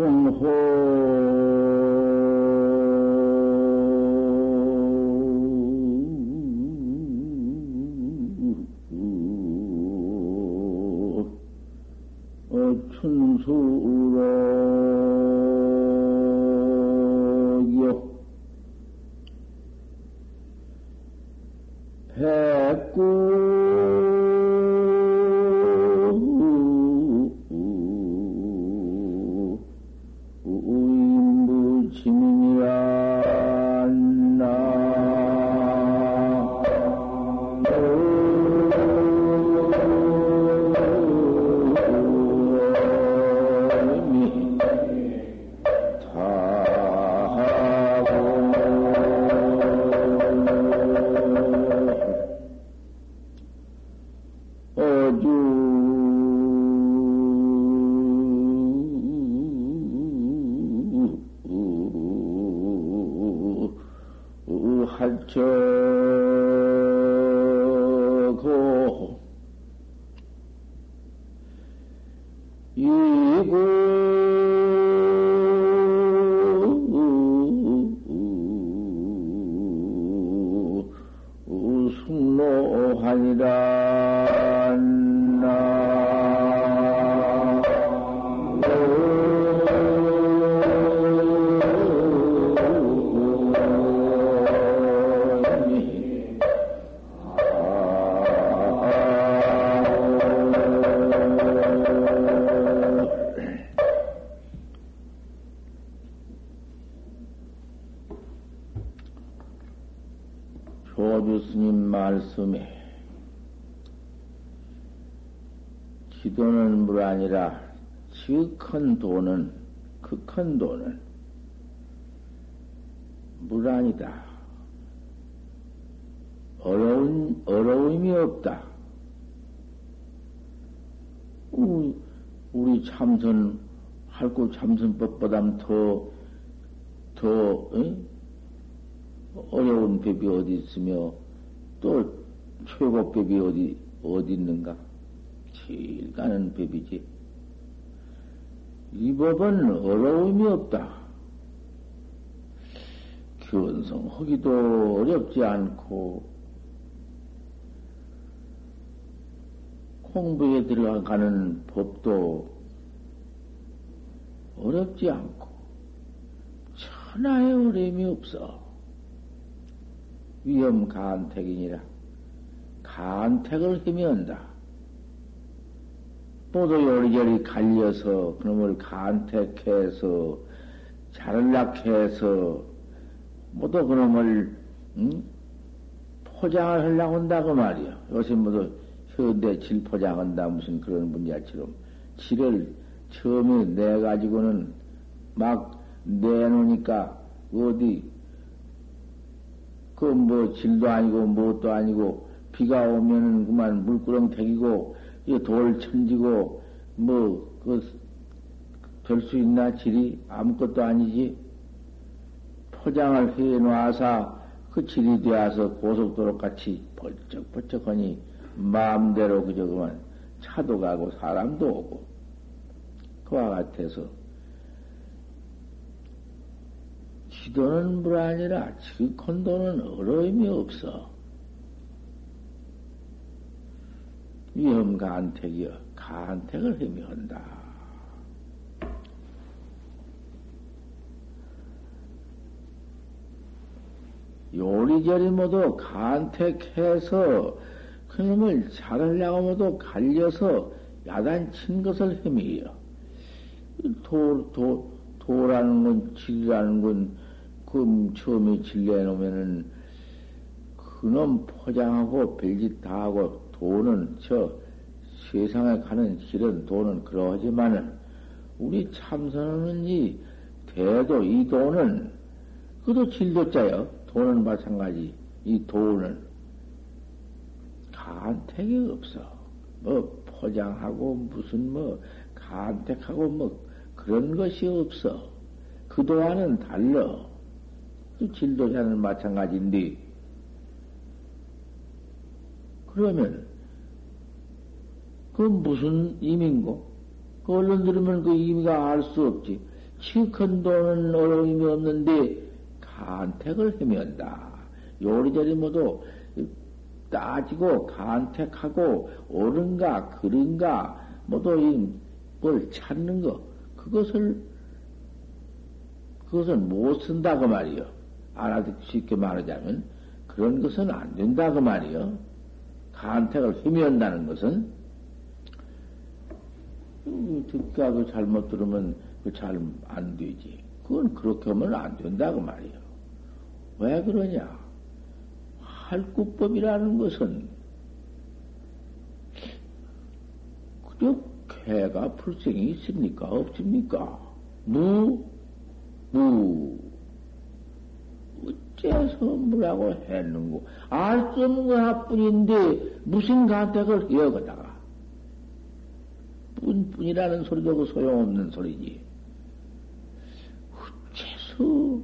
本法一步。 큰 도는, 그큰물 아니다. 어려운, 어려움이 없다. 우리, 우리 참선, 할구 참선법보다 더, 더, 응? 어려운 법이 어디 있으며, 또 최고 법이 어디, 어디 있는가? 제일 가는 법이지. 이 법은 어려움이 없다. 견성하기도 어렵지 않고, 공부에 들어가는 법도 어렵지 않고, 천하의 어려움이 없어. 위험 간택이니라. 간택을 힘이한다. 모두 요리저리 갈려서 그놈을 간택해서 자를락해서 모두 그놈을 응? 포장을 하려고 한다고 말이야. 요새 모두 현대 질 포장한다 무슨 그런 문제처럼 질을 처음에 내 가지고는 막 내놓으니까 어디 그 뭐 질도 아니고 뭣도 아니고 비가 오면은 그만 물구렁 대기고 돌 천지고, 뭐, 그, 될 수 있나, 질이? 아무것도 아니지. 포장을 해 놔서 그 질이 되어서 고속도로 같이 벌쩍벌쩍하니 마음대로 그저 그만 차도 가고 사람도 오고 그와 같아서 지도는 물 아니라 지컨도는 어려움이 없어. 위험 간택이여 간택을 헤매한다. 요리저리 모두 간택해서 그놈을 자르려고 모두 갈려서 야단친 것을 헤매요. 도, 도, 도라는 건, 질이라는 건, 그 처음에 질내놓으면은, 그놈 포장하고 별짓 다 하고 돈은 저 세상에 가는 실은 돈은 그러하지만은 우리 참선하는 이 대도 이 돈은 그도 질도자요. 돈은 마찬가지. 이 돈은 간택이 없어. 뭐 포장하고 무슨 뭐 간택하고 뭐 그런 것이 없어. 그동안은 달러. 질도자는 마찬가지인데 그러면 그 무슨 의미인고? 그 얼른 들으면 그 의미가 알 수 없지. 치큰 돈은 어려움이 없는데 간택을 헤매한다. 요리저리 모두 따지고 간택하고 옳은가 그른가 모두 뭘 찾는 거 그것을 그것은 못 쓴다고 말이요. 알아듣기 쉽게 말하자면 그런 것은 안 된다고 말이요. 간택을 헤매한다는 것은 듣가도 잘못 들으면 잘 안 되지. 그건 그렇게 하면 안 된다고 말이요. 왜 그러냐? 할구법이라는 것은 그저 개가 불생이 있습니까? 없습니까? 무, 무. 어째서 뭐라고 했는고? 알 수 없는 거 하뿐인데 무슨 간택을 거다가. 뿐뿐이라는 소리도 그 소용없는 소리지. 어째서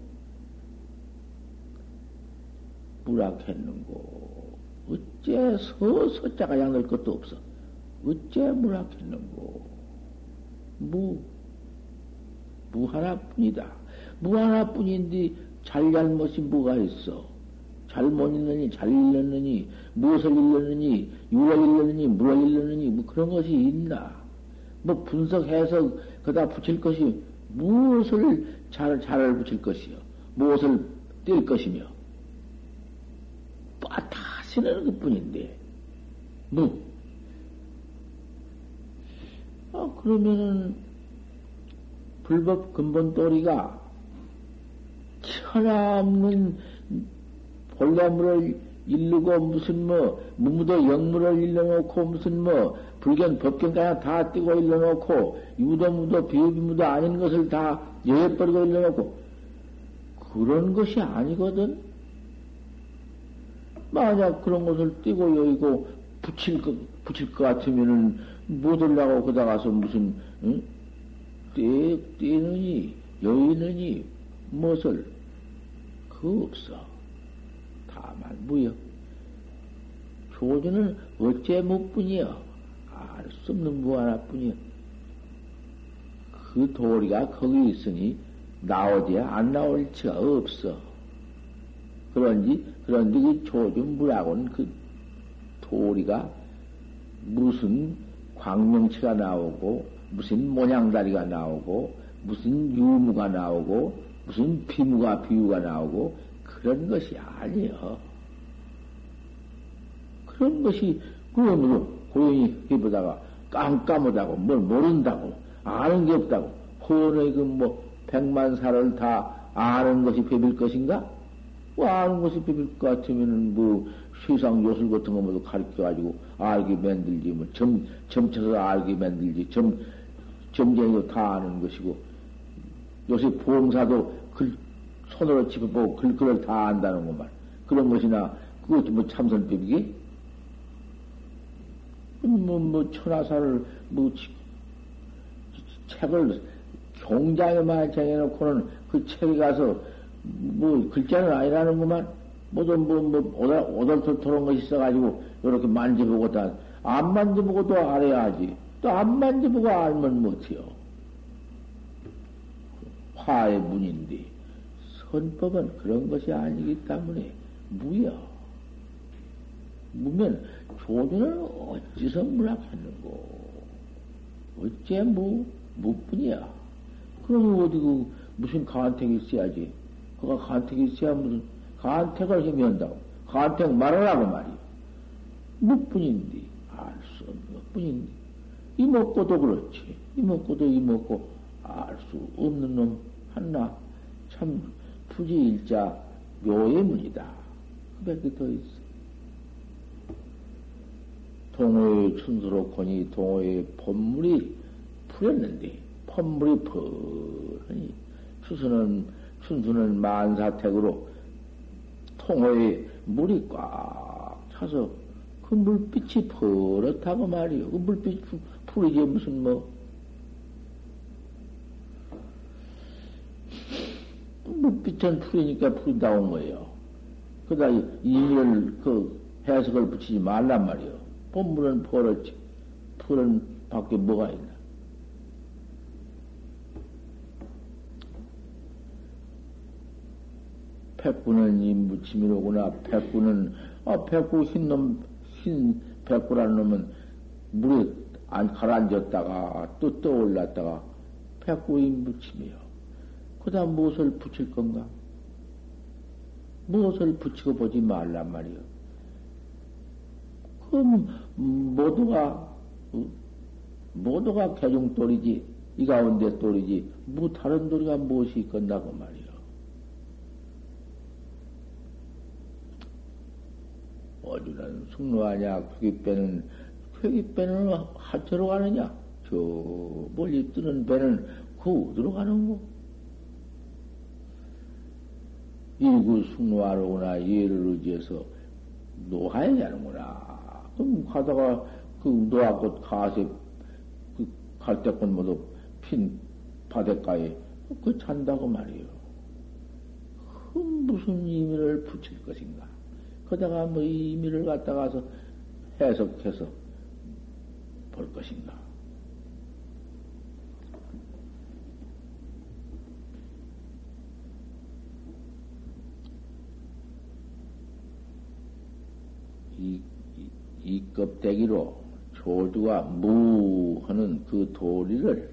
무락했는고? 어째 서, 서자가 양될 것도 없어. 어째 무락했는고? 무, 무 하나뿐이다. 무 하나뿐인데 잘잘못이 뭐가 있어? 잘못 읽느니, 잘 읽느니, 무엇을 읽느니, 유를 읽느니, 물을 읽느니, 뭐 그런 것이 있나? 뭐 분석해서 그다 붙일 것이 무엇을 잘, 잘을 붙일 것이요? 무엇을 뗄 것이며? 빠타시는 것 뿐인데, 뭐, 아, 그러면은, 불법 근본 도리가 천하없는 본래물을 일르고 무슨 뭐, 무무도 영물을 일러놓고 무슨 뭐, 불견, 법견까지 다 띄고 일러놓고, 유도무도, 비유비무도 아닌 것을 다 여해버리고 일러놓고, 그런 것이 아니거든? 만약 그런 것을 띄고 여의고 붙일 것, 붙일 것 같으면은 못 올라고 거다 가서 무슨, 응? 떼, 떼느니, 여의느니, 무엇을, 그 없어. 다만 무여. 조주는 어째 무뿐이여. 알 수 없는 무 하나뿐이여. 그 도리가 거기 있으니 나오지 안 나올 처가 없어. 그런지, 그런데 그 조준부라고는 그 도리가 무슨 광명치가 나오고, 무슨 모양다리가 나오고, 무슨 유무가 나오고, 무슨 비무가 비유가 나오고, 그런 것이 아니여. 그런 것이, 그러므로 고연히 해보다가 깜깜하다고, 뭘 모른다고, 아는 게 없다고, 혼의 그 뭐, 백만사를 다 아는 것이 배빌 것인가? 뭐 아는 것이 비빌 것 같으면은 뭐 세상 요술 같은 거 모두 가르쳐가지고 알게 만들지 뭐 점, 점쳐서 알게 만들지 점, 점쟁이도 다 아는 것이고 요새 보험사도 글, 손으로 짚어보고 글, 글을 다 안다는 것만 그런 것이나 그것도 뭐 참선 비비기? 뭐, 뭐, 천하사를, 뭐, 책을 경장에만 정해놓고는 그 책에 가서 뭐 글자는 아니라는구만 모두 뭐, 뭐, 오달, 오달토토한 것이 있어가지고, 이렇게 만져보고 다, 안 만져보고도 알아야지. 또 안 만져보고 알면 못해요. 화의 문인데, 선법은 그런 것이 아니기 때문에, 무여. 무면, 조주는 어찌서 물락했는고? 어째 무, 무뿐이야. 그러면 어디 그, 무슨 가한택이 있어야지. 그가 간택이 있어야 무슨 간택을 헤매한다고. 간택 말하라고 말이야. 무뿐인데, 알 수 없는 것 뿐인데. 이먹고도 그렇지. 이먹고도 이먹고 알 수 없는 놈 하나. 참, 부지일자 묘의 문이다. 그밖에 더 있어. 동호의 춘수로코니 동호의 폼물이 풀었는데, 폼물이 펄하니, 추수는 순수는 만사택으로 통호에 물이 꽉 차서 그 물빛이 버릇하고 말이요. 그 물빛 풀이지 무슨 뭐. 물빛은 풀이니까 풀이다운 거예요. 그다 이미를 그 해석을 붙이지 말란 말이요. 본물은 벌었지. 풀은 밖에 뭐가 있나? 백구는 이 무침이로구나. 백구는, 아, 백구 흰 놈, 흰 백구라는 놈은 물에 안 가라앉았다가 또 떠올랐다가 백구의 무침이요. 그 다음 무엇을 붙일 건가? 무엇을 붙이고 보지 말란 말이요. 그럼 모두가, 모두가 개중돌이지, 이 가운데 돌이지, 뭐 다른 돌이가 무엇이 있건다고 말이요. 어주는 숙로하냐, 쾌기배는, 쾌기배는 하체로 가느냐? 저 멀리 뜨는 배는 그 어디로 가는 거? 일구 숙로하러 오나 예를 의지해서 노하야 하는구나. 가다가 그 노하꽃 가세 그 갈대꽃 모두 핀 바닷가에 그 잔다고 말이요. 그 무슨 의미를 붙일 것인가? 거다가 뭐 의미를 갖다가서 해석해서 볼 것인가? 이, 이, 이 껍데기로 조주가 무 하는 그 도리를,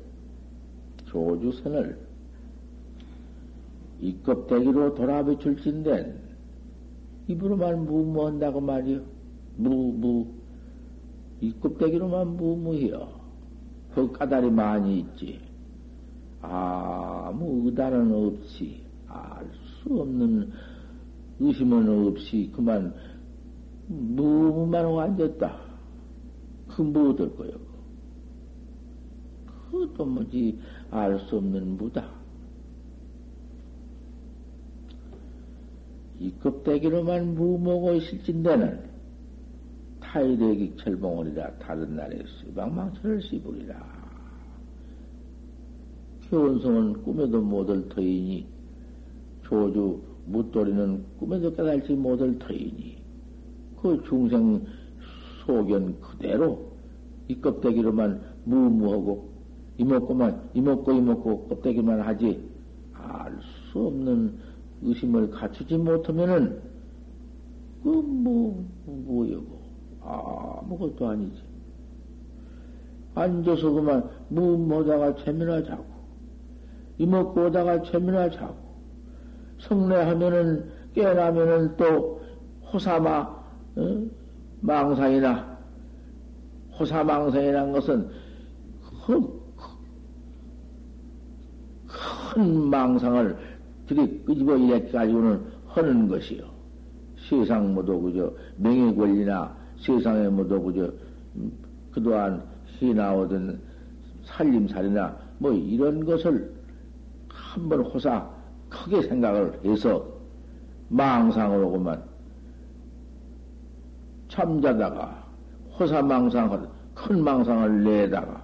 조주선을 이 껍데기로 돌아비출진된 입으로만 무무한다고 말이요. 무, 무. 이 껍데기로만 무무해요. 그 까다리 많이 있지. 아무 의단은 없이, 알 수 없는 의심은 없이 그만 무무만 하고 앉았다. 그 무엇을 거요? 그것도 뭐지 알 수 없는 무다. 이 껍데기로만 무모고 있을진대는 타이레기 철봉을이라 다른 날에 수방망치를 씹으리라. 효원성은 꿈에도 못할 터이니 조주 묻돌이는 꿈에도 깨달지 못할 터이니 그 중생 소견 그대로 이 껍데기로만 무무하고 이먹고만 이먹고 이먹고 껍데기만 하지 알 수 없는 의심을 갖추지 못하면은 그뭐 뭐여고 아무것도 아니지. 앉아서 그만 무모다가 재미나 자고 이먹고 오다가 재미나 자고 성례하면은 깨어나면은 또 호사마 어? 망상이나 호사망상이라는 것은 큰, 큰 망상을 들이 끄집어 이래 가지고는 하는 것이요. 세상 모두 그저 명예 권리나 세상에 모두 그저 음, 그동안 희나오던 살림살이나 뭐 이런 것을 한번 호사 크게 생각을 해서 망상으로구만 잠자다가 호사망상을 큰 망상을 내다가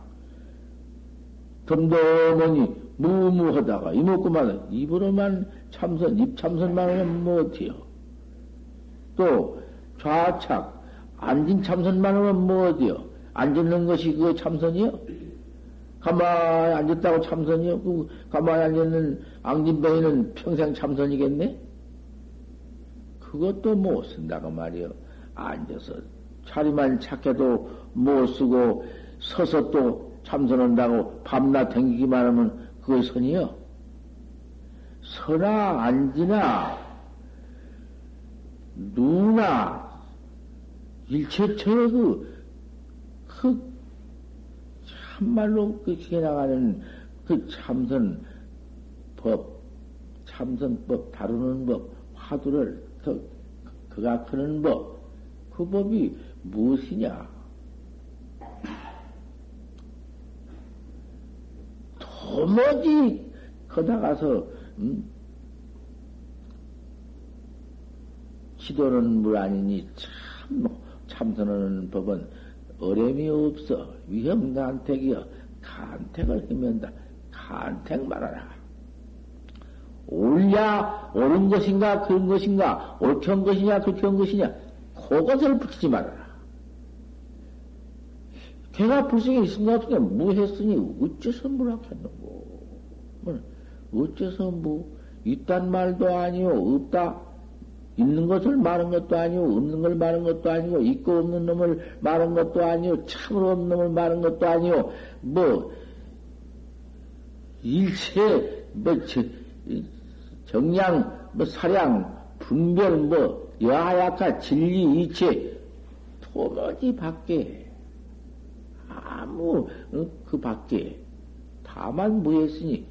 덤덤하니 무무하다가 이먹고만 입으로만 참선 입 참선만 하면 못해요. 또 좌착 앉은 참선만 하면 못해요. 앉는 것이 그 참선이요? 가만히 앉았다고 참선이요? 그 가만히 앉는 앙진뱅이는 평생 참선이겠네? 그것도 못 쓴다고 말이요. 앉아서 자리만 착해도 못 쓰고 서서 또 참선한다고 밤낮 댕기기만 하면 그거 선이요. 서나 앉으나 누나 일체처의 그, 그 참말로 그 지나가는 그 참선 법, 참선법 다루는 법, 화두를 더 그가 크는 법, 그 법이 무엇이냐? 도무지 거다 가서 음? 지도는 물 아니니 참 참선하는 법은 어려움이 없어. 위험 간택이여. 간택을 해면다. 간택 말하라. 옳냐 옳은 것인가 그런 것인가 한 것이냐 한 것이냐 그것을 붙이지 말아라. 걔가 불성이 있은가 없으냐 무했으니 어째서 무락했는고. 뭐, 어째서 뭐 있단 말도 아니요, 없다. 있는 것을 말한 것도 아니고, 없는 걸 말한 것도 아니고, 있고 없는 놈을 말한 것도 아니고, 참으로 없는 놈을 말한 것도 아니고, 뭐, 일체, 뭐, 정량, 뭐, 사량, 분별, 뭐, 여하약하, 진리, 이체, 도무지 밖에, 아무, 어, 그 밖에, 다만 무했으니,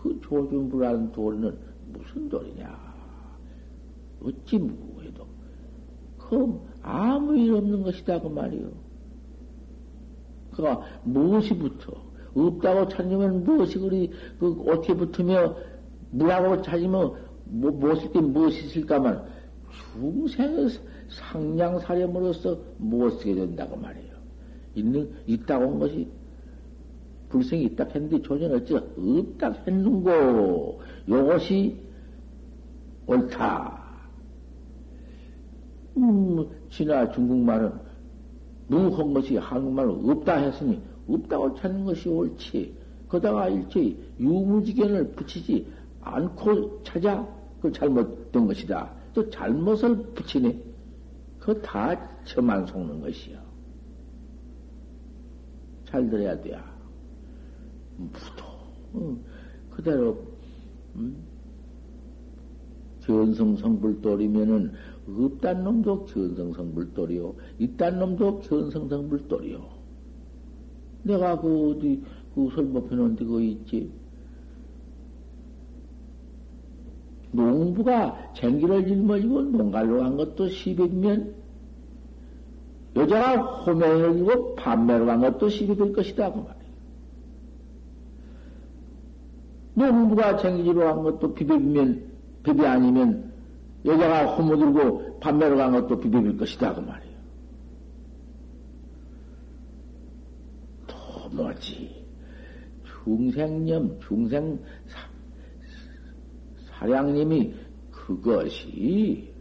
그 조준부라는 도리는 무슨 도리냐? 어찌 무해도, 그 아무 일 없는 것이다, 그 말이요. 그가 무엇이 붙어? 없다고 찾으면 무엇이 그리, 그, 어떻게 붙으며, 무라고 찾으면, 뭐, 무엇일 때 무엇이 있을까만, 중생의 상냥사렴으로서 무엇쓰게 된다고 말이에요. 있는, 있다고 한 것이, 불생이 있다 했는데 조전 어찌 없다 했는고, 요것이 옳다. 음, 지나 중국말은 무한 것이 한국말로 없다 했으니 없다고 찾는 것이 옳지. 거다가 일체 유무지견을 붙이지 않고 찾아 그 잘못된 것이다. 또 잘못을 붙이네. 그거 다 저만 속는 것이요. 잘 들어야 돼. 무도 응. 그대로 음? 견성성불돌이면은 없단 놈도 견성성불돌이요. 있단 놈도 견성성불돌이요. 내가 그 어디 그 설법해 놓은 데 그거 있지. 농부가 쟁기를 짊어지고 농갈로 간 것도 시백면 여자가 호명을 지고 판매로 간 것도 시비 될 것이다 그 말이에요. 농부가 쟁기지로 간 것도 비백면 비비 아니면 여자가 호모 들고 판매로 간 것도 비비일 것이다 그 말이에요. 도무지 중생념 중생 사, 사량님이 그것이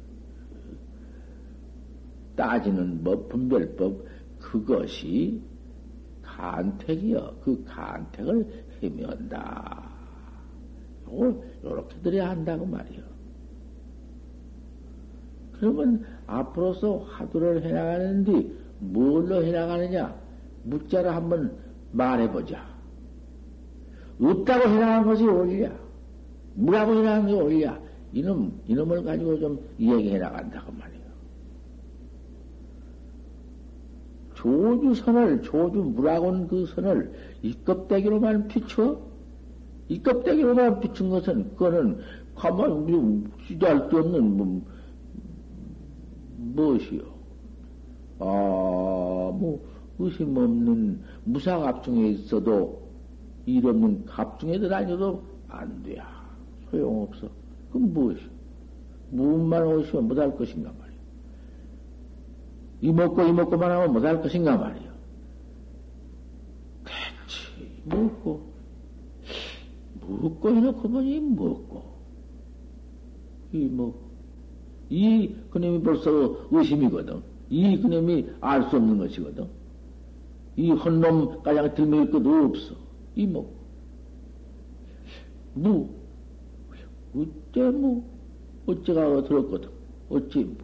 따지는 법, 분별법, 그것이 간택이여. 그 간택을. 요걸, 요렇게 들어야 한다고 말이요. 그러면 앞으로서 화두를 해나가는데 뭘로 해나가느냐? 묻자를 한번 말해보자. 없다고 해나간 것이 옳냐? 해나간 게 옳냐? 이놈, 이놈을 가지고 좀 이야기해 나간다고 말이에요. 조주선을, 조주 무라곤 그 선을 이 껍데기로만 비춰? 이 껍데기로만 비춘 것은, 그거는 가만히 시도할 데 없는, 뭐, 무엇이요? 아, 뭐, 의심 없는 무사갑중에 있어도, 일 없는 갑중에 들어다녀도 안 돼야. 소용없어. 그럼 무엇이? 무엇만 오시면 못할 것인가 말이야. 이먹고 이먹고만 하면 못할 것인가 말이야. 대체, 먹고, 먹고 해놓고 보니 먹고, 이 뭐, 이 그놈이 벌써 의심이거든. 이 그놈이 알 수 없는 것이거든. 이 헌놈 가장 들먹일 것도 없어. 이 뭐, 무, 어째 뭐, 어째가 들었거든. 어째 뭐,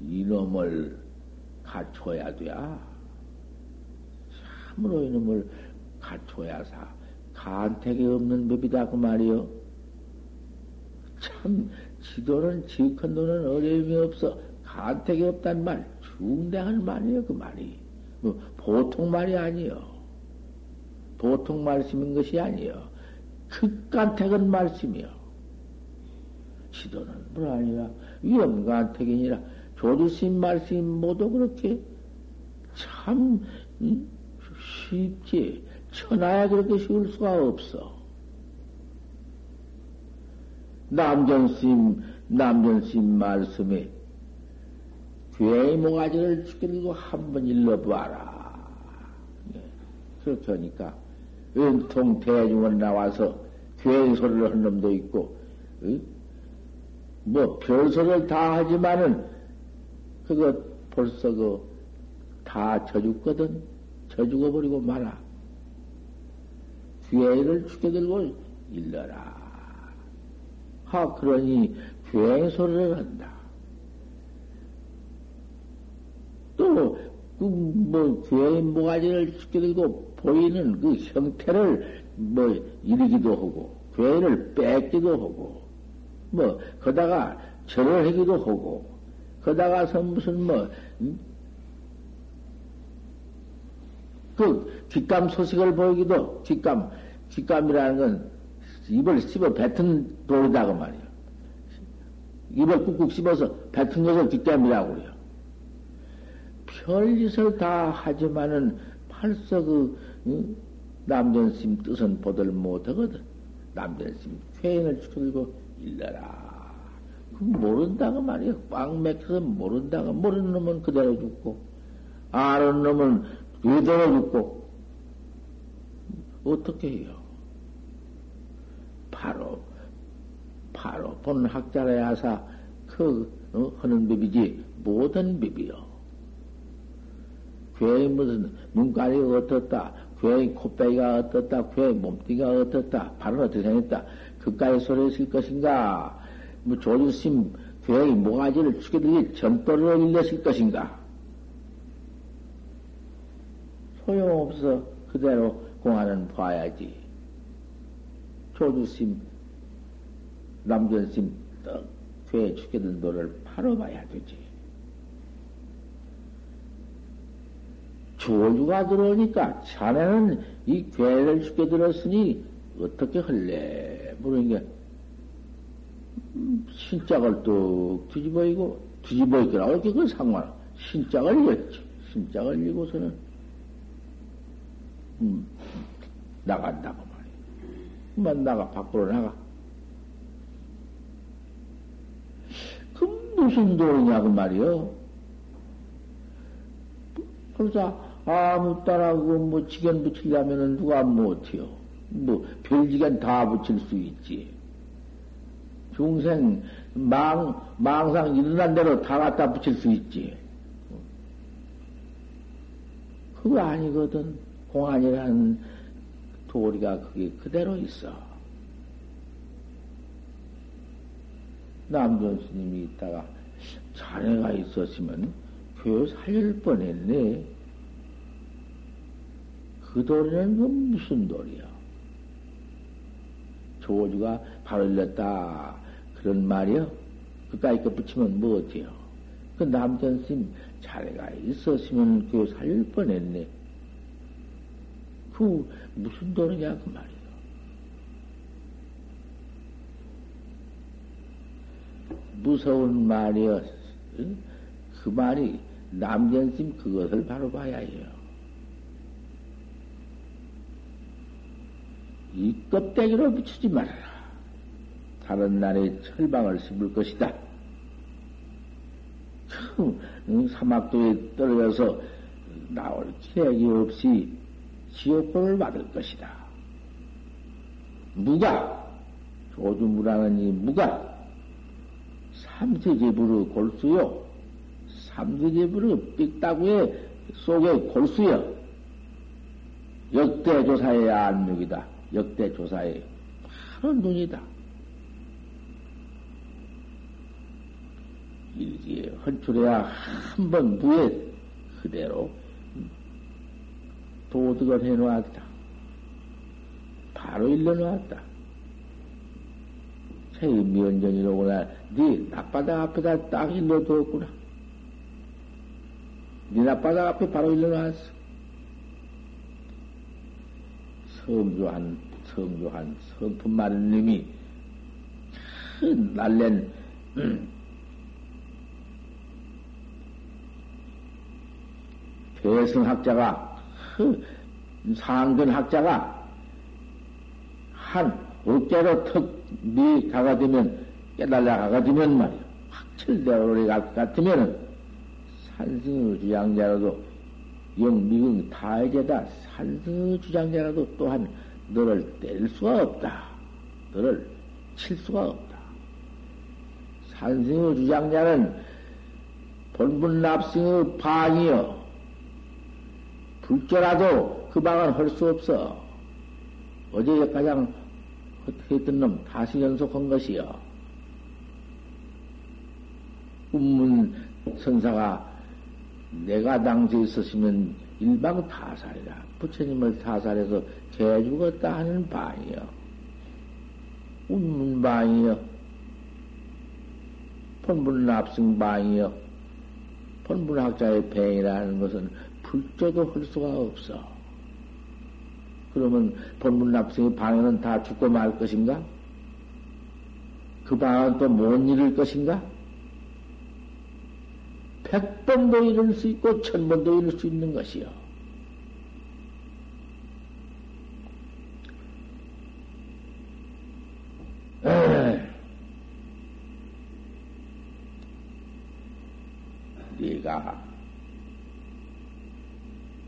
이놈을 갖춰야 돼. 참으로 이놈을 갖춰야 사. 간택이 없는 법이다. 그 말이요. 참, 지도는 지컨도는 어려움이 없어. 간택이 없단 말. 중대한 말이에요. 그 말이. 뭐, 보통 말이 아니요. 보통 말씀인 것이 아니요. 극간택은 말씀이요. 지도는 뭐 아니라 위험간택이니라 조주심 말씀 모두 그렇게 참 쉽지 천하에 그렇게 쉬울 수가 없어. 남전심 남전심 말씀에 괴의 모가지를 죽이고 한번 일러보아라. 네. 그렇게 하니까 은통 대중은 나와서 괴의 소리를 한 놈도 있고 뭐 별소리를 다 하지만은 그거 벌써 그 다 져죽거든. 져죽어 버리고 말아. 귀애를 죽여들고 일러라. 하, 그러니 괴소리를 한다. 또, 그, 뭐, 괴의 모가지를 죽게 들고 보이는 그 형태를 뭐, 이르기도 하고, 괴를 뺏기도 하고, 뭐, 거다가 절을 하기도 하고, 거다가서 무슨 뭐, 그 뒷감 소식을 보이기도, 뒷감, 뒷감이라는 건 입을 씹어 뱉은 돌이다고 말이야. 입을 꾹꾹 씹어서 뱉은 것을 뒷감이라고 그래요. 별짓을 다 하지만은 벌써 그, 응? 남전심 뜻은 보들 못하거든. 남전심 퇴행을 시키고 일러라. 그 모른다고 말이야. 꽉 맥혀서 모른다고. 모르는 놈은 그대로 죽고, 아는 놈은 그대로 죽고, 어떻게 해요? 바로, 바로 본 학자라 야사 그, 어, 하는 법이지, 모든 법이요. 괴의 무슨 눈가리가 어떻다, 괴의 코빼기가 어떻다, 괴의 몸띠가 어떻다, 발은 어떻게 생겼다, 그까지 소리 있을 것인가? 뭐 조주심 괴의 모가지를 죽여들기 전도를 일렸을 것인가? 소용없어 그대로 공안은 봐야지. 조주심, 남전심, 떡, 괴 죽여든 도를 바로 봐야 되지. 조주가 들어오니까 자네는 이 괴를 죽게 들었으니 어떻게 할래? 모르는 신짝을 뚝 뒤집어이고 뒤집어있거라 이렇게 그 상관 신짝을 이었지. 신짝을 이고서는 음, 나간다고 말이야. 그만 나가 밖으로 나가. 그 무슨 도리냐고 말이요. 그러자 아무 따라고 뭐 지견 붙이려면은 누가 못해요. 뭐 별지견 다 붙일 수 있지. 중생 망 망상 일어난 대로 다 갖다 붙일 수 있지. 그거 아니거든. 공안이라는 도리가 그게 그대로 있어. 남전 스님이 있다가 자네가 있었으면 교 살릴 뻔했네. 그 도리는 그 무슨 도리야? 조주가 바로 일렀다. 그런 말이요? 그까이 거 붙이면 뭐 어때요? 그 남전심 자네가 있었으면 그 살릴 뻔했네. 그 무슨 도리냐 그 말이요. 무서운 말이요. 그 말이 남전심 그것을 바로 봐야 해요. 이 껍데기로 비추지 말아라. 다른 날에 철방을 씹을 것이다. 사막도에 떨어져서 나올 계획이 없이 지옥권을 받을 것이다. 무가, 조주무라는 이 무가, 삼세제부르 골수요, 삼세제부르 삑다구의 속에 골수요, 역대조사의 안목이다. 역대 조사에 바로 눈이다. 일기에 헌출해야 한 번 무에 그대로 도덕을 해놓았다. 바로 일러놓았다. 세의 면전이로구나. 네 낮바닥 앞에다 딱 일러두었구나. 네 낮바닥 앞에 바로 일러놨어. 성조한, 성조한, 성품 많은 놈이, 큰 날랜, 음, 대성학자가, 상근 학자가, 한, 어깨로 턱, 네 가가 되면, 깨달라 가가 되면 말이야. 확철대오리 같으면은, 산승의 주양자로도 영미궁 다해제다 산승의 주장자라도 또한 너를 때릴 수가 없다. 너를 칠 수가 없다. 산승의 주장자는 본분 납승의 방이여. 불조라도 그 방은 할 수 없어. 어제 가장 했던 놈 다시 연속한 것이여. 운문 선사가 내가 당시에 있었으면 일방 타살이라 부처님을 타살해서 개 죽었다 하는 바이요. 운문 바이요. 본분 납승 바이요. 본분학자의 뱅이라는 것은 불조도 할 수가 없어. 그러면 본문 납승의 방에는 다 죽고 말 것인가? 그 방은 또 못 이룰 것인가? 백번도 이룰 수 있고 천번도 이룰 수 있는 것이요. 네가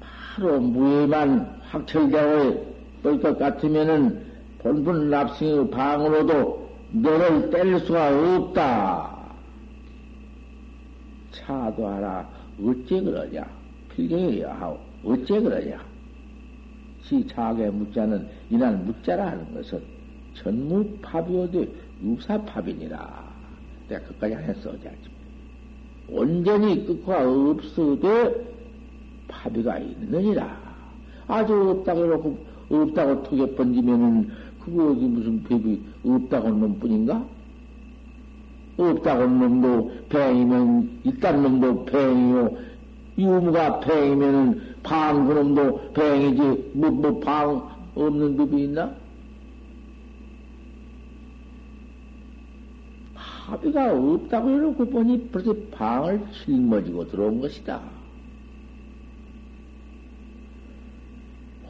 바로 무에만 확철되어 볼것 같으면은 본분 납승의 방으로도 너를 때릴 수가 없다. 차도하라. 어째 그러냐? 필경이야 하오. 어째 그러냐? 시 차게 묻자는 이날 묻자라 하는 것은 전무파비오되 유사파비니라. 내가 끝까지 안 했어, 어제 아침에. 온전히 끝과 없어도 파비가 있느니라. 아주 없다고 해놓고 없다고 턱에 번지면은 그거 어디 무슨 법이 없다고 놈 뿐인가? 없다고 놈도 뱅이면 있다는 놈도 뱅이요. 유무가 뱅이면은 방 그놈도 뱅이지 뭐뭐방 없는 법이 있나? 합의가 없다고 해놓고 보니 벌써 방을 짊어지고 들어온 것이다.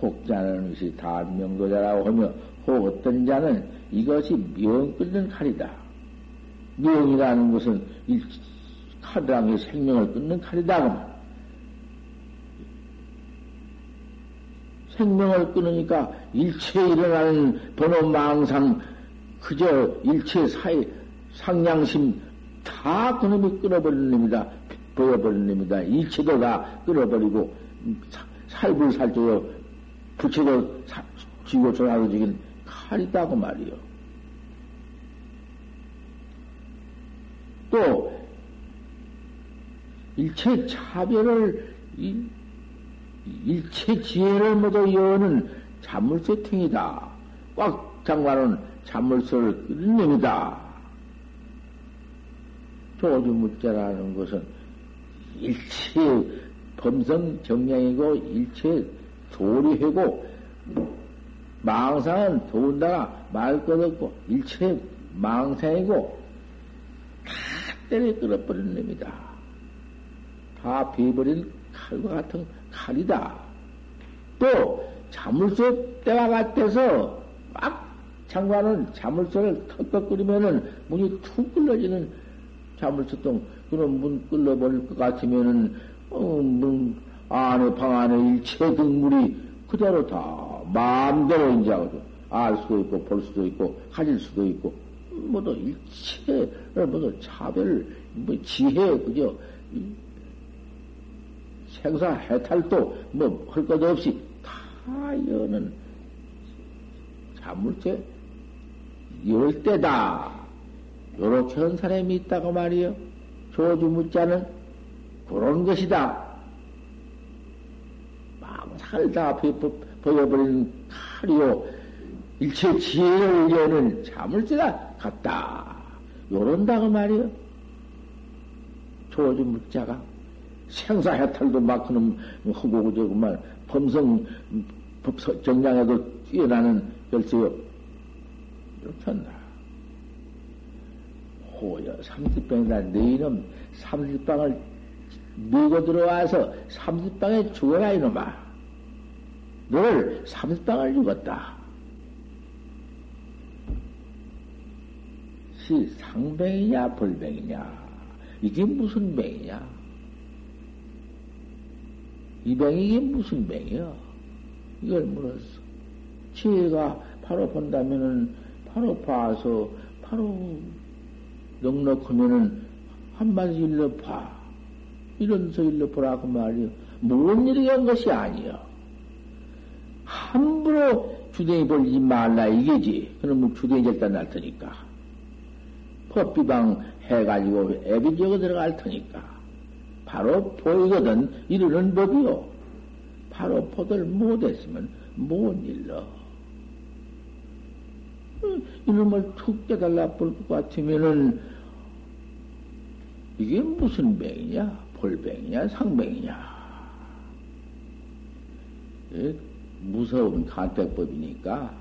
혹자는 것이 단명도자라고 하며 혹 어떤 자는 이것이 명 끊는 칼이다. 명이라는 것은 칼이라는 게 생명을 끊는 칼이다. 생명을 끊으니까 일체에 일어나는 번호 망상 그저 일체 사이 상냥심 다 그놈이 끊어버리는 놈이다. 보여버리는 놈이다. 일체도 다 끊어버리고 살불살조여 붙이고 쥐고 조라고 지긴 칼이다고 말이요. 또 일체 차별을 일체 지혜를 모두 여는 자물쇠 탱이다. 꽉 장관은 자물쇠를 끄는 놈이다. 조주무자라는 것은 일체 범성 정량이고 일체 도리하고 망상은 더운다가 말것 없고 일체 망상이고 다 때려 끌어버리는 놈이다. 다 베버린 칼과 같은 칼이다. 또 자물쇠 때와 같아서 막 장관은 자물쇠를 턱턱 끓이면은 문이 툭 끌러지는 자물쇠통 그런 문 끌러버릴 것 같으면은 어, 문 안에 방 안에 일체 등물이 그대로 다 마음대로 이제 알 수도 있고 볼 수도 있고 가질 수도 있고 뭐도 일체를 뭐도 차별 뭐 지혜 그저 생사 해탈도 뭐 할 것 없이 다 여는 자물쇠 열 때다. 요렇게 한 사람이 있다고 말이요. 조주무자는 그런 것이다. 망상을 다 보여버리는 칼이요. 일체 지혜를 여는 자물쇠가 같다. 요런다고 말이요. 조주무자가 생사 해탈도 막 그놈 하고 그저그만 범성 정량에도 뛰어나는 열쇠요. 한다. 호여 삼십방이다. 너희는 삼십방을 밀고 들어와서 삼십방에 죽어라 이놈아. 너를 삼십방을 죽었다. 시 상뱅이냐 벌뱅이냐 이게 무슨 뱅이냐? 이 뱅이 이게 무슨 뱅이야? 이걸 물었어. 지혜가 바로 본다면은 바로 봐서 바로 넉넉하면은 한마디 일러 봐. 이런 서 일러 보라고 말이요. 뭔 일이 한 것이 아니요. 함부로 주댕이 벌리지 말라 이게지. 그러면 주댕이 절단 날 테니까. 법비방 해가지고 애비 지어 들어갈 테니까. 바로 보이거든 이르는 법이요. 바로 포들 못했으면 못 일러. 이놈을 툭 깨달라 볼 것 같으면은 이게 무슨 병이냐? 볼병이냐? 상병이냐? 무서운 간택법이니까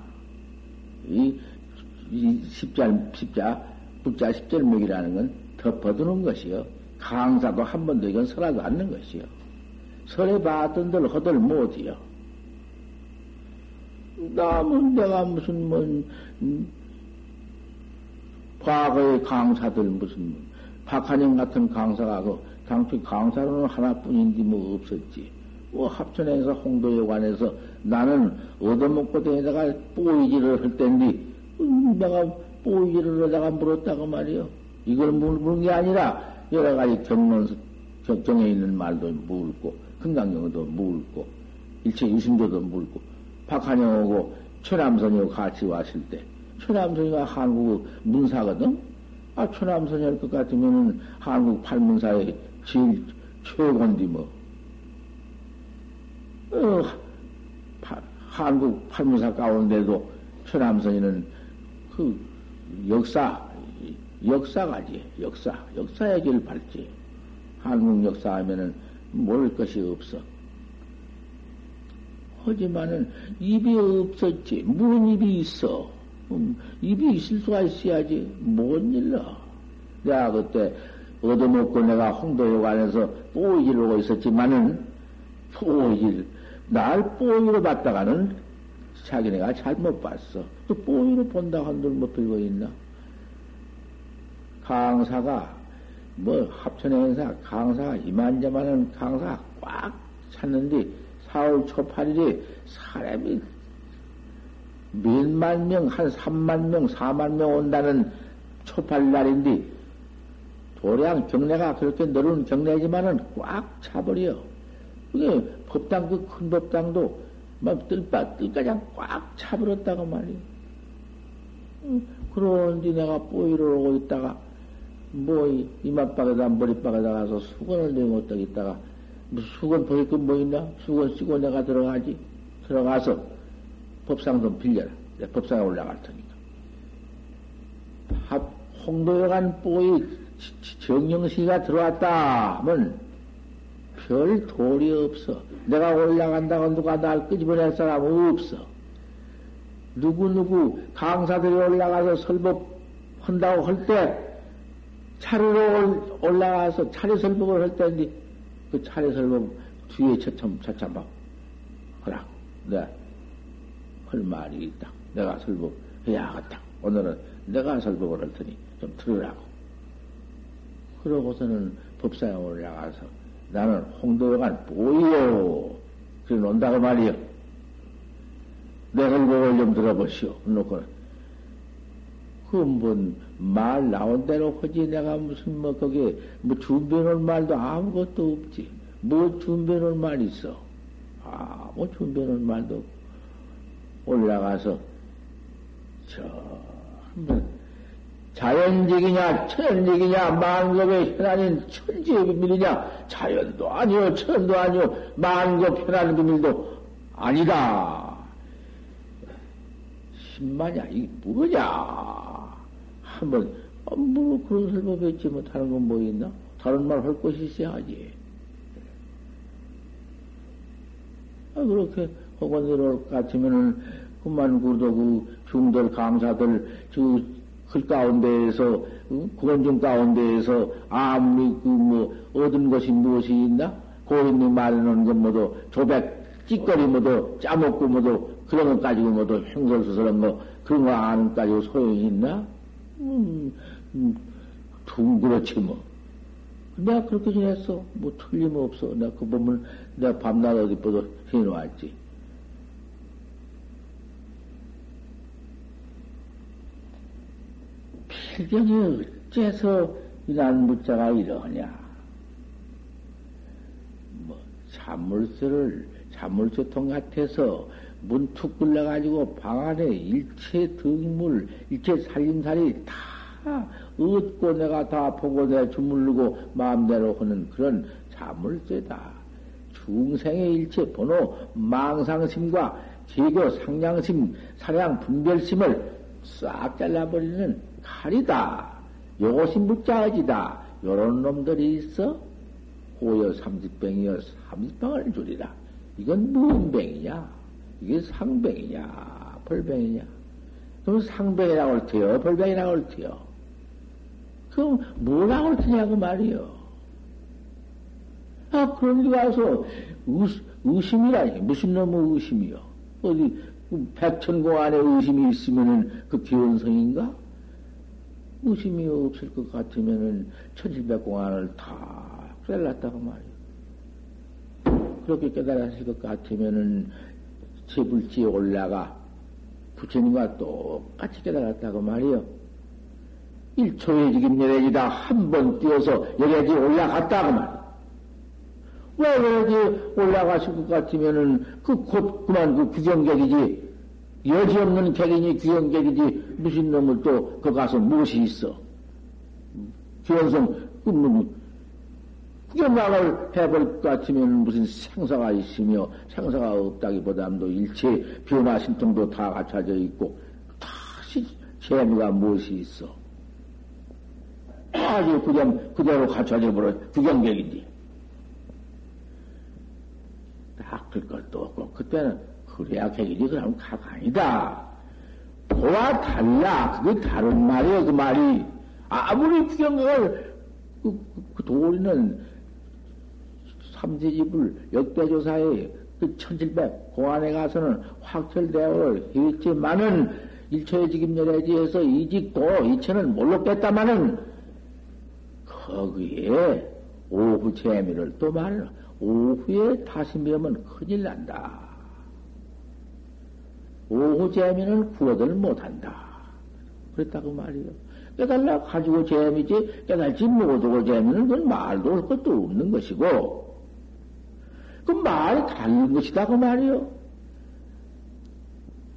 이, 이 십자 십자 북자 십절목이라는 건 덮어두는 것이요. 강사도 한 번도 이건 설하지 않는 것이요. 설해 봤던들 허들 못이요. 남은 내가 무슨 뭐 음, 과거의 강사들 무슨 박한영 같은 강사가 그 당초 강사로는 하나뿐인데 뭐 없었지. 뭐 합천에서 홍도에 관해서 나는 얻어먹고 다니다가 뽀이지를 할 텐데 음, 내가 뽀이지를 하다가 물었다고 말이요. 이걸 물은 게 아니라 여러 가지 경론 경에 있는 말도 물고 금강경도 물고 일체 유심조도 물고 박한영하고 최남선이하고 같이 왔을 때 최남선이가 한국 문사거든. 아 최남선이 할 것 같으면은 한국 팔문사의 제일 최고인데 뭐. 어, 파, 한국 팔문사 가운데도 최남선이는 그 역사, 역사가지, 역사, 역사의 길 밟지. 한국 역사 하면은 모를 것이 없어. 하지만은 입이 없었지. 무슨 입이 있어? 음, 입이 있을 수가 있어야지. 뭔 일러? 내가 그때 얻어먹고 내가 홍도에 관해서 뽀이지를 하고 있었지만은 뽀이질, 날 뽀이로 봤다가는 자기네가 잘못 봤어. 또 뽀이로 본다 한들 뭐 들고 있나? 강사가, 뭐 합천의 행사, 강사가 이만저만한 강사 꽉 찼는데 4월 초 8일에 사람이 몇만 명, 한 3만 명, 4만 명 온다는 초팔 날인데, 도량 경례가 그렇게 늘은 경례지만은 꽉 차버려. 그게 법당, 그 큰 법당도 막 뜰바, 뜰가장 꽉 차버렸다고 말이야. 그런데 내가 뽀이를 오고 있다가, 뭐, 이맛박에다 머리박에다 가서 수건을 내고 딱 있다가, 뭐 수건 벗을 건뭐 있나? 수건 쓰고 내가 들어가지. 들어가서 법상 좀 빌려라. 내 법상에 올라갈 테니까. 홍도에 간 뽀이 정영시가 들어왔다 하면 별 도리 없어. 내가 올라간다고 누가 날 끄집어낼 사람 없어. 누구누구 강사들이 올라가서 설법 한다고 할 때 차례로 올라가서 차례 설법을 할 때인데 그 차례 설법 뒤에 차참 차참 봐. 하라고. 네. 할 말이 있다. 내가 설법해야겠다. 오늘은 내가 설법을 할 테니 좀 들으라고. 그러고서는 법상에 올라가서 나는 홍도여간 보이요. 그래 논다고 말이요. 내 설법을 좀 들어보시오. 놓고는. 그뭔말 나온 대로 하지 내가 무슨 뭐 거기에 뭐 준비해놓은 말도 아무것도 없지. 뭐 준비해놓은 말 있어. 아무 준비해놓은 말도. 올라가서 저 한번 자연직이냐 천연직이냐 만급의 현안인 천지의 비밀이냐 자연도 아니요 천도 아니요 만급 현안 비밀도 아니다. 신마냐 이게 뭐냐 한번 어, 뭐 그런 설법 했지. 뭐 다른 건 뭐 있나? 다른 말 할 것이 있어야지. 아, 그렇게 혹은 이럴 같으면은 그만 그도 그 중들 강사들 저글 가운데에서 구원중 가운데에서 아무리 그 뭐 얻은 것이 무엇이 있나? 고인이 말해놓은 것 모두 조백 찌꺼리 모두 짜먹고 모두 그런 것 가지고 모두 행설수설한 거 그런 거 아는 가지고 소용이 있나? 음, 음, 둥그렇지 뭐. 내가 그렇게 지냈어. 뭐 틀림없어. 내가 그 보면 내가 밤낮 어디 보도 해놓았지. 필경이 어째서 이런 무자가 이러냐? 뭐, 잔물쇠를, 잔물쇠통 같아서 문툭 굴러가지고 방 안에 일체 등물, 일체 살림살이 다다 얻고 내가 다 보고 내 주물르고 마음대로 하는 그런 자물쇠다. 중생의 일체 번호 망상심과 제교 상냥심, 사량 분별심을 싹 잘라버리는 칼이다. 요것이 무자지다. 요런 놈들이 있어? 호여 삼십병이여 삼십병을 줄이라. 이건 병이냐? 이게 상병이냐? 벌병이냐? 그럼 상병이라고 할 테요? 벌병이라고 할 테요? 그럼 뭐라고 할 테냐고 말이요. 아, 그런 데 와서 의, 의심 이라니. 무슨 놈의 의심이요? 어디, 백천공 안에 의심이 있으면은 그 기원성인가? 의심이 없을 것 같으면은 천칠백공 안을 다 깨달았다고 말이요. 그렇게 깨달았을 것 같으면은 제불지에 올라가 부처님과 똑같이 깨달았다고 말이요. 1초에 지금 열애지다 한 번 뛰어서 열애지 올라갔다고 말이요. 왜 열애지 올라가실 것 같으면은 그곧 그만 그 구경객이지 여지없는 객이니 구경객이지 무슨 놈을 또그 가서 무엇이 있어? 기원성 그 뭐, 구경각을 해볼 것 같으면 무슨 생사가 있으며 생사가 없다기보다도 일체 변화 신통도 다 갖춰져 있고 다시 재미가 무엇이 있어? 아주 그냥 그대로 갖춰져 버려. 구경객인지 닦을 것도 없고 그때는 그래야 객이지. 그럼 가관이다. 그와 달라. 그게 다른 말이에요 그 말이. 아무리 구경객을 그, 그, 그 도리는 삼세집을 역대조사에 그 천칠백 공안에 가서는 확철대오를 했지만은 일초의 직임열애지에서 이직도 이체는 몰랐겠다마는 거기에 오후 재미를 또 말을 오후에 다시 매면 큰일 난다. 오후 재미는 구어들 못한다. 그랬다고 말이요. 깨달라 가지고 재미지 깨달지 못하고 재미는 그건 말도 할 것도 없는 것이고 그 말이 다른 것이다, 그 말이요.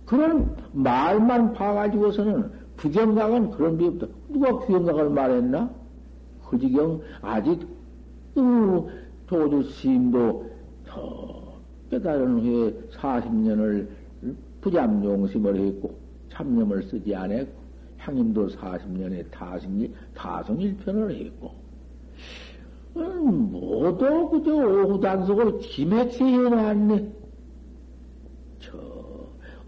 그런 말만 봐가지고서는 구경각은 그런 비 없다. 누가 구경각을 말했나? 허지경 아직 어, 도주 스님도 더 깨달은 후에 40년을 부잠용심을 했고 참념을 쓰지 않았고 향임도 40년에 타승일, 타성일편을 했고 음, 모두 그저 오후 단속을 기맥히 해놨네. 저,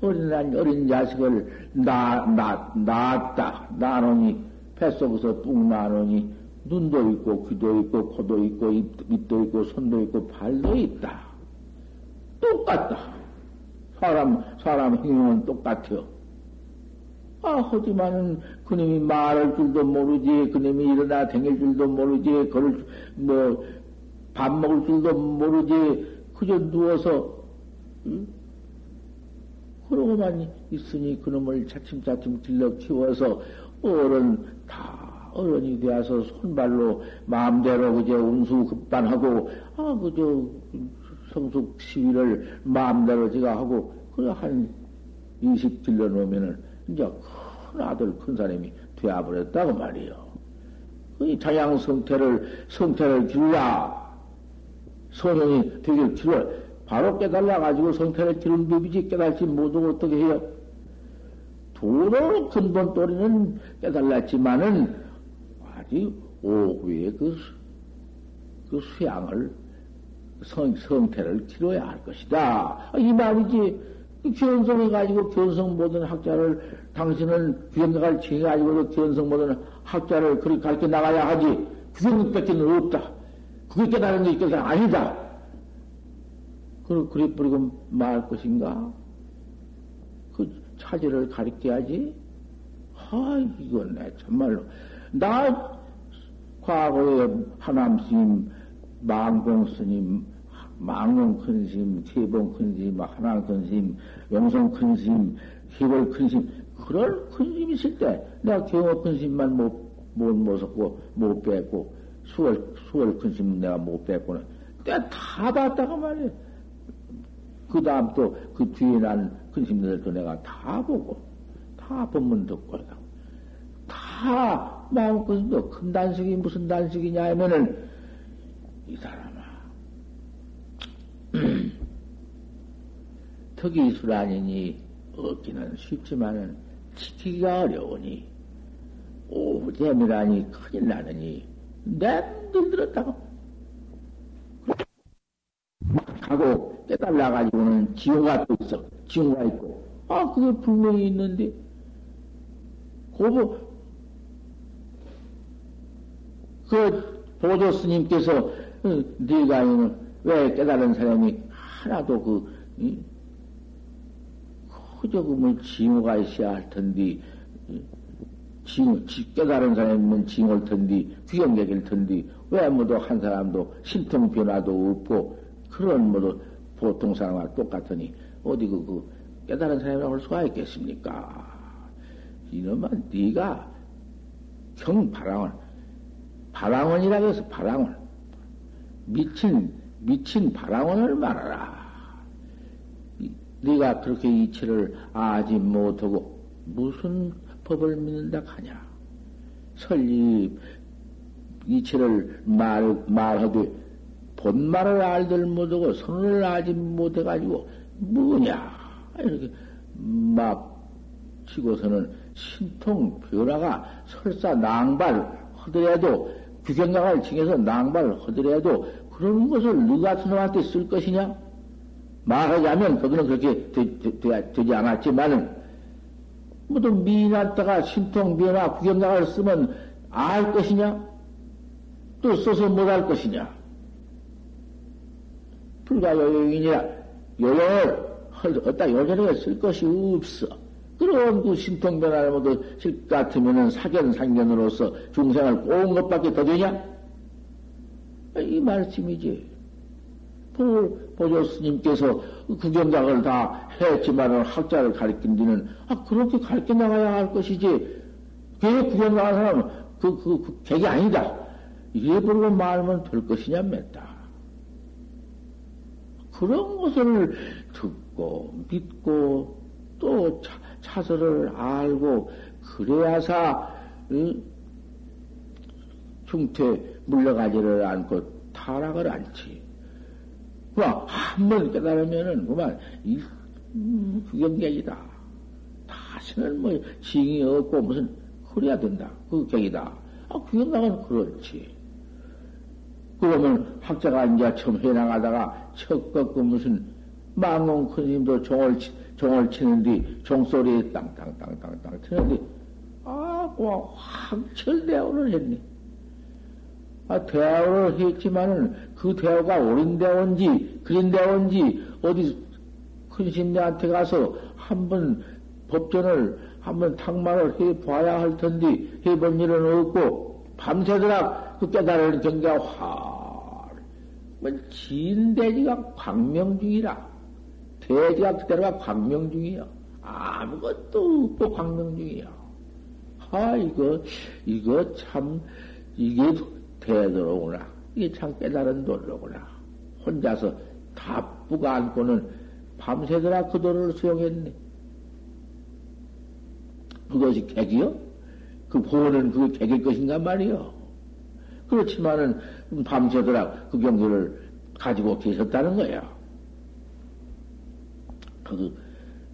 어린, 어린 자식을 나, 나, 낳았다. 나노니, 뱃속에서 뚝 나노니, 눈도 있고, 귀도 있고, 코도 있고, 입, 입도 있고, 손도 있고, 발도 있다. 똑같다. 사람, 사람 행동은 똑같아요. 아, 하지만은 그님이 말할 줄도 모르지, 그님이 일어나 댕길 줄도 모르지, 걸을, 뭐, 밥 먹을 줄도 모르지, 그저 누워서, 응? 그러고만 있으니 그놈을 차츰차츰 길러 키워서 어른, 다 어른이 되어서 손발로 마음대로 그저 운수 급반하고, 아, 그저 성숙 시위를 마음대로 제가 하고, 그한 20 길러 놓으면은, 이제 큰 아들, 큰 사람이 되어버렸다고 말이요. 이 자양 성태를, 성태를 기르라. 소년이 되길 기르라. 바로 깨달아가지고 성태를 기른 법이지 깨달지 못하고 어떻게 해요? 도로 근본 또리는 깨달았지만은 아직 오후에 그, 그 수양을 성, 성태를 기뤄야 할 것이다. 이 말이지. 견성해 가지고 견성 모든 학자를 당신은 귀경각을 칭해 가지고도 견성 모든 학자를 그렇게 가르쳐 나가야 하지. 귀경밖에는 없다. 그게 깨달은 게 깨달은 아니다. 그래 버리고 말 것인가? 그 차지를 가르쳐야지. 아, 이건 내 참말로. 나 과거에 하남 스님, 망공 스님, 망용 큰 스님, 태봉 큰 스님, 하나 큰 스님, 용성 큰 스님, 희골 큰 스님, 그럴 큰 스님 있을 때 내가 경호 큰 스님만 못, 못 모셨고, 못 뺐고, 수월, 수월 큰 스님 내가 못 뺐고는 내가 다 봤다고 말이야. 그 다음 또 그 뒤에 난큰 스님들도 내가 다 보고, 다 법문 듣고, 다다 마음껏도 큰 단식이 무슨 단식이냐 하면은 이 사람 아 특이수란이니 얻기는 쉽지만은 지키기가 어려우니 오잼이라니 큰일 나느니 냅들 들었다고. 가고 깨달아가지고는 지호가 또 있어. 지호가 있고. 아 그게 분명히 있는데. 고보 그 보조 스님께서 어, 네가 왜 깨달은 사람이 하나도 그 이, 그저 그뭐 징후가 있어야 할 텐데 징, 깨달은 사람이면 징후일 텐데 귀경객일 텐데 왜 뭐도 한 사람도 신통 변화도 없고 그런 뭐도 보통 사람과 똑같으니 어디 그, 그 깨달은 사람이라고 할 수가 있겠습니까? 이놈아 네가 경바랑원 바랑원이라고 해서 바랑원 미친 미친 바랑원을 말하라. 네가 그렇게 이치를 아지 못하고 무슨 법을 믿는다 하냐? 설립 이치를 말 말하되 본말을 알들 못하고 선을 알지 못해가지고 뭐냐 이렇게 막 치고서는 신통 변화가 설사 낭발 하더라도 규경각을 칭해서 낭발을 하더라도 그런 것을 누가 스놈한테 쓸 것이냐? 말하자면 거기는 그렇게 되, 되, 되 지 않았지만은 뭐또 미인한테가 신통 변화 규경각을 쓰면 알 것이냐? 또 써서 못할 것이냐? 불가 요용이니라 요용을 어디다 요전에 쓸 것이 없어. 그런 그 신통 변화를 모두 실 같으면은 사견 상견으로서 중생을 꼬은 것밖에 더 되냐? 이 말씀이지. 보조 스님께서 구경작을 다 했지만은 학자를 가르친 뒤는 아 그렇게 가르쳐 나가야 할 것이지. 그 구경작하는 사람은 그, 그, 그 객이 아니다. 이래 부르고 말하면 될 것이냐 맸다. 그런 것을 듣고 믿고 또 차, 차설을 알고 그래야사 응? 중퇴 물러가지를 않고 타락을 않지. 그만 한번 깨달으면은 그만 이 음, 구경객이다. 다시는 뭐 징이 없고 무슨 그래야 된다. 그 객이다. 아 구경각은 그렇지. 그러면 학자가 이제 처음 해나가다가 척 꺾고 무슨 망공 큰 힘도 종을, 종을 치는데 종소리에 땅땅땅땅땅 치는데 아, 와, 확철대오를 했네. 아, 대오를 했지만은 그 대오가 옳은 대오인지, 그린 대오인지, 어디 큰 신녀한테 가서 한번 법전을 한번 탁말을 해 봐야 할 텐데, 해본 일은 없고, 밤새도록 그 깨달은 경계가 활, 뭐, 진대지가 광명 중이라. 대지가 그대로가 광명 중이야. 아무것도 없고 광명 중이야. 아, 이거, 이거 참, 이게 되도록구나. 이게 참 깨달은 도로구나. 혼자서 다 뿌가 안고는 밤새더라 그 도를 수용했네. 그것이 객이요? 그 보는 그게 객일 것인가 말이요. 그렇지만은 밤새더라 그 경지를 가지고 계셨다는 거야. 그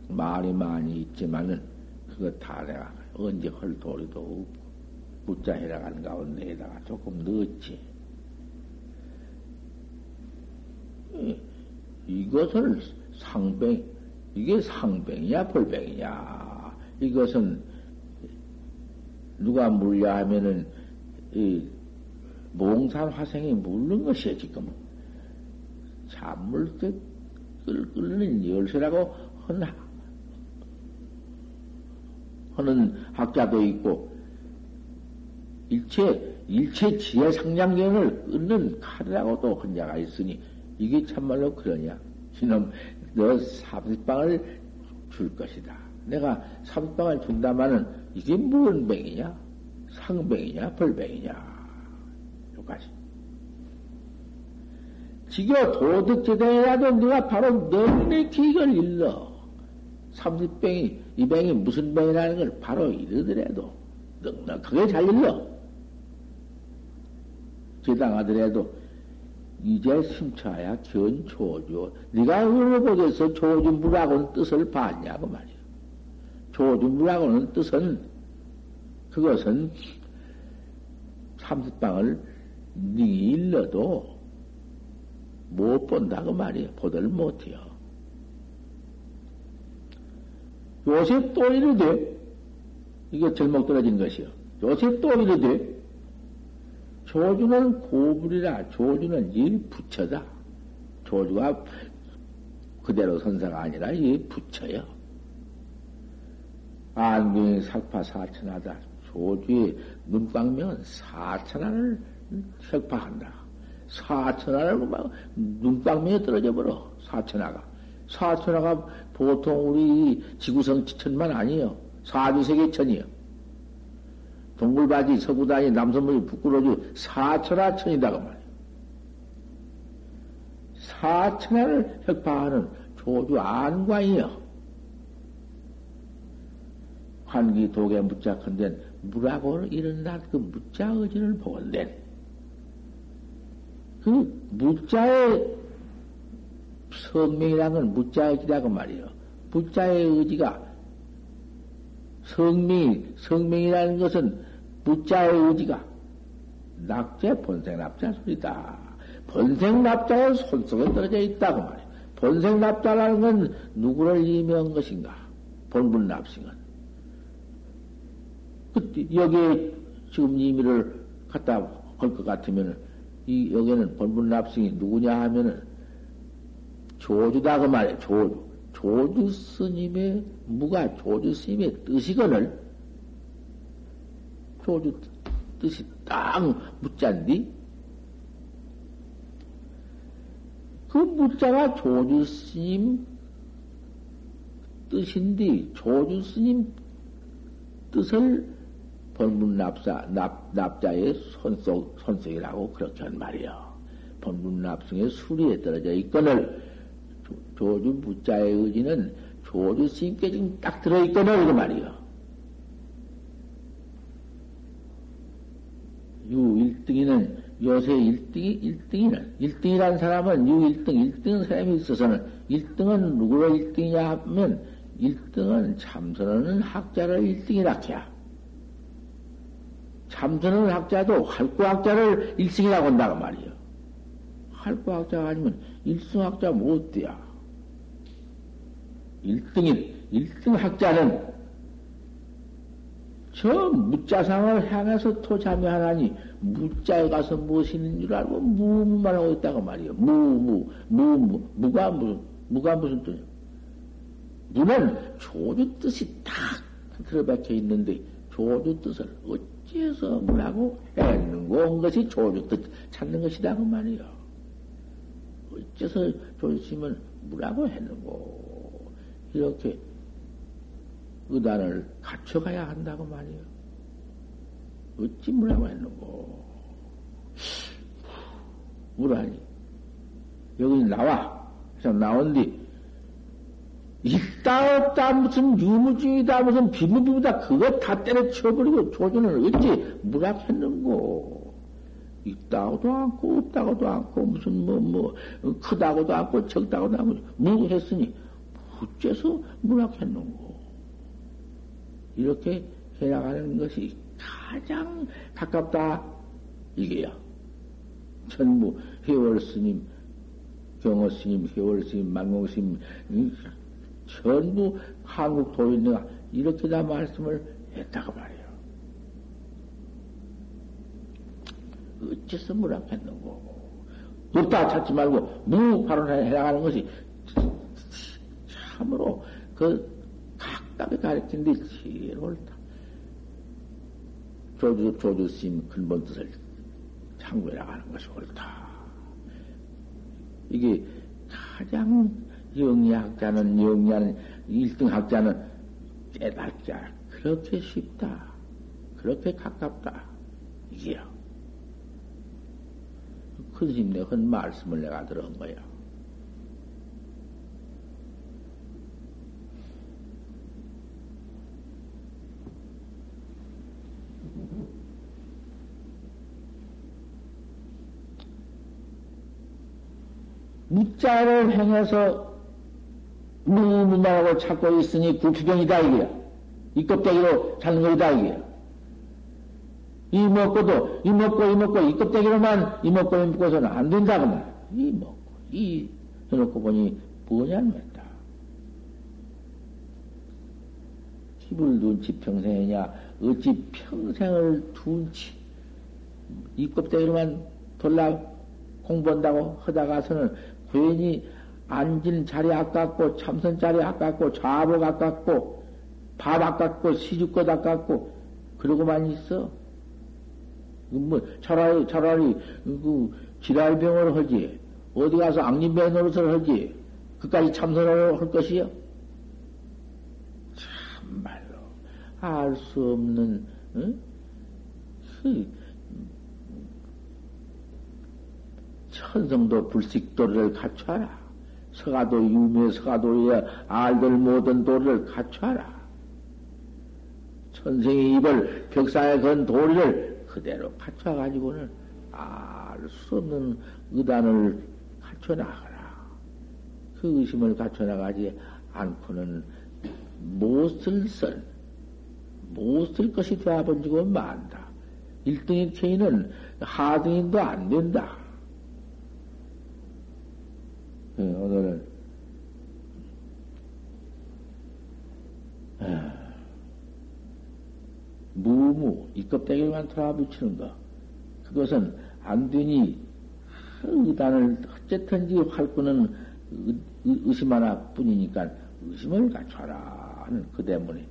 말이 많이 있지만은 그거 다 내가 언제 헐 도리도 없고 묻자 해나가는 가운데에다가 조금 넣었지. 이것을 상병, 이게 상병이냐, 볼병이냐. 이것은 누가 물려 하면은, 이 몽산 화생이 물는 것이야, 지금. 잔물 때 끓는 열쇠라고 하는, 하는 학자도 있고, 일체, 일체 지혜 상냥경을 끊는 칼이라고도 혼자가 있으니, 이게 참말로 그러냐? 이놈, 너 삽입방을 줄 것이다. 내가 삽입방을 준다마는 이게 무슨 병이냐? 상병이냐? 벌병이냐? 여기까지. 지겨 도덕제대라도 네가 바로 넉넉히 이걸 일러. 삼십병이, 이 병이 무슨 병이라는 걸 바로 이르더라도 넉넉하게 잘 일러. 제당하더라도 이제 심차야 견초조. 네가 어디서 조준부라고는 뜻을 봤냐고 말이야. 조준부라고는 뜻은 그것은 삼십방을 네 일러도 못 본다고 말이야. 보들 못해요. 요새 또 이르되 이게 절목 떨어진 것이요. 요새 또 이르되 조주는 고불이라 조주는 이 부처다. 조주가 그대로 선사가 아니라 이 부처요. 안경이 살파 사천하다. 조주의 눈광명은 사천하를 혁파한다. 사천하를 막 눈광명에 떨어져 버려. 사천하가. 사천하가 보통 우리 지구성 지천만 아니에요. 사주세계 천이요. 동굴바지, 서구다니, 남선물이 부끄러워지 사천하천이다 그 말이에요. 사천하를 혁파하는 조주 안광이요. 환기 독에 묻자컨대 물하고 일어난 그 무자 의지를 보건된 그 무자의 성명이란 건 무자의 의지라고 말이요. 무자의 의지가 성명, 성명이라는 것은 무자의 의지가 낙제 본생 납자 소리다. 본생 납자의 손속에 떨어져 있다고 말이야. 본생 납자라는 건 누구를 의미한 것인가? 본분 납승은. 그, 여기에 지금 의미를 갖다 걸것 같으면은, 이, 여기는 본분 납승이 누구냐 하면은, 조주다 그 말이야, 조주. 조주 스님의 무가 조주 스님의 뜻이거늘 조주 뜻이 딱 묻자인디 그 묻자가 조주 스님 뜻인디 조주 스님 뜻을 본문 납사 납 납자의 손속 손속이라고 그렇게 한 말이요. 본문 납승의 수리에 떨어져 있거늘 조주 무자의 의지는 조주 스님께 지금 딱 들어있거든, 이거 말이요. 유 1등이는, 요새 1등이, 1등이는, 1등이라는 사람은 유 1등, 1등 사람이 있어서는, 1등은 누구로 1등이냐 하면, 1등은 참선하는 학자를 1등이라 해야. 참선하는 학자도 활구학자를 1승이라고 한다고 말이요. 활구학자가 아니면 1승학자 못 돼야. 1등인, 1등 학자는 저 무자상을 향해서 토자매하나니 무자에 가서 무엇이 있는 줄 알고 무무만 하고 있다고 말이요. 무무 무무 무가 무슨 무가 무슨 뜻이야? 무는 조주 뜻이 딱 들어박혀 있는데 조주 뜻을 어찌해서 무라고 했는고 온 것이 조주 뜻 찾는 것이다 그 말이요. 어째서 조주심을 무라고 했는고 이렇게 의단을 갖춰가야 한다고 말이요. 어찌 뭐라고 했는고. 뭐라니. 여기 나와. 그래서 나온 뒤, 있다 없다 무슨 유무중이다 무슨 비무비무다 그거 다 때려쳐버리고 조준을 어찌 무락했는고. 있다고도 않고 없다고도 않고 무슨 뭐뭐 뭐, 크다고도 않고 적다고도 않고 뭐 했으니 어째서 문학했는고? 이렇게 해나가는 것이 가장 가깝다. 이게야. 전부 회월 스님, 경호 스님, 회월 스님, 만공 스님, 전부 한국 도인네가 이렇게 다 말씀을 했다고 말이에요. 어째서 문학했는고? 없다 찾지 말고 무 발언해 나가는 것이 참으로 그 각각에 가르친 데 제일 옳다. 조주, 조주심 근본 뜻을 참고해 나가는 것이 옳다. 이게 가장 영리학자는, 영리하는 1등 학자는 깨닫자. 그렇게 쉽다. 그렇게 가깝다. 이게요. 큰 스님 내한 말씀을 내가 들은 거야. 무자를 행해서 무문하고 찾고 있으니 구추경이다 이게야. 이 껍데기로 찾는 거다 이게야. 이 먹고도 이 먹고 이 먹고 이 껍데기로만 이 먹고 이 먹고서는 안 된다고 말. 이 먹고 이 해놓고 보니 뭐냐면 입을 둔치 평생이냐? 어찌 평생을 둔치? 이 껍데기로만 돌라 공부한다고 하다가서는 괜히 앉은 자리 아깝고 참선 자리 아깝고 좌복 아깝고 밥 아깝고 시집것 아깝고 그러고만 있어. 뭐 차라리 차라리 그 지랄병을 하지 어디 가서 악림배 노릇을 하지 그까지 참선을 할 것이요. 알수 없는 응? 그 천성도 불식도를 갖춰라. 서가도 유매 서가도에 알들 모든 도리를 갖춰라. 천생이 입을 벽사에 건 도리를 그대로 갖춰가지고는 알 수 없는 의단을 갖춰나가라. 그 의심을 갖춰나가지 않고는 못을 선, 못쓸 것이 되어본지고 만다. 1등인 체인은 하등인도 안 된다. 네, 오늘은 아, 무무 이 껍데기만 돌아붙이는 거 그것은 안 되니 의단을 어쨌든지 활구는 의심 하나 뿐이니까 의심을 갖춰라 하는 그 때문에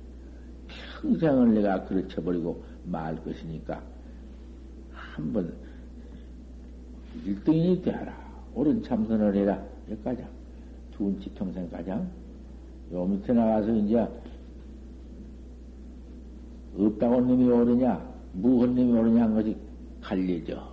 평생을 내가 그르쳐버리고 말 것이니까 한번 1등인이 되어라. 옳은 참선을 해라. 여기까지. 두운치 평생 가장. 요 밑에 나가서 이제 없다고 놈이 오르냐, 무헌 놈이 오르냐 한 것이 갈려져.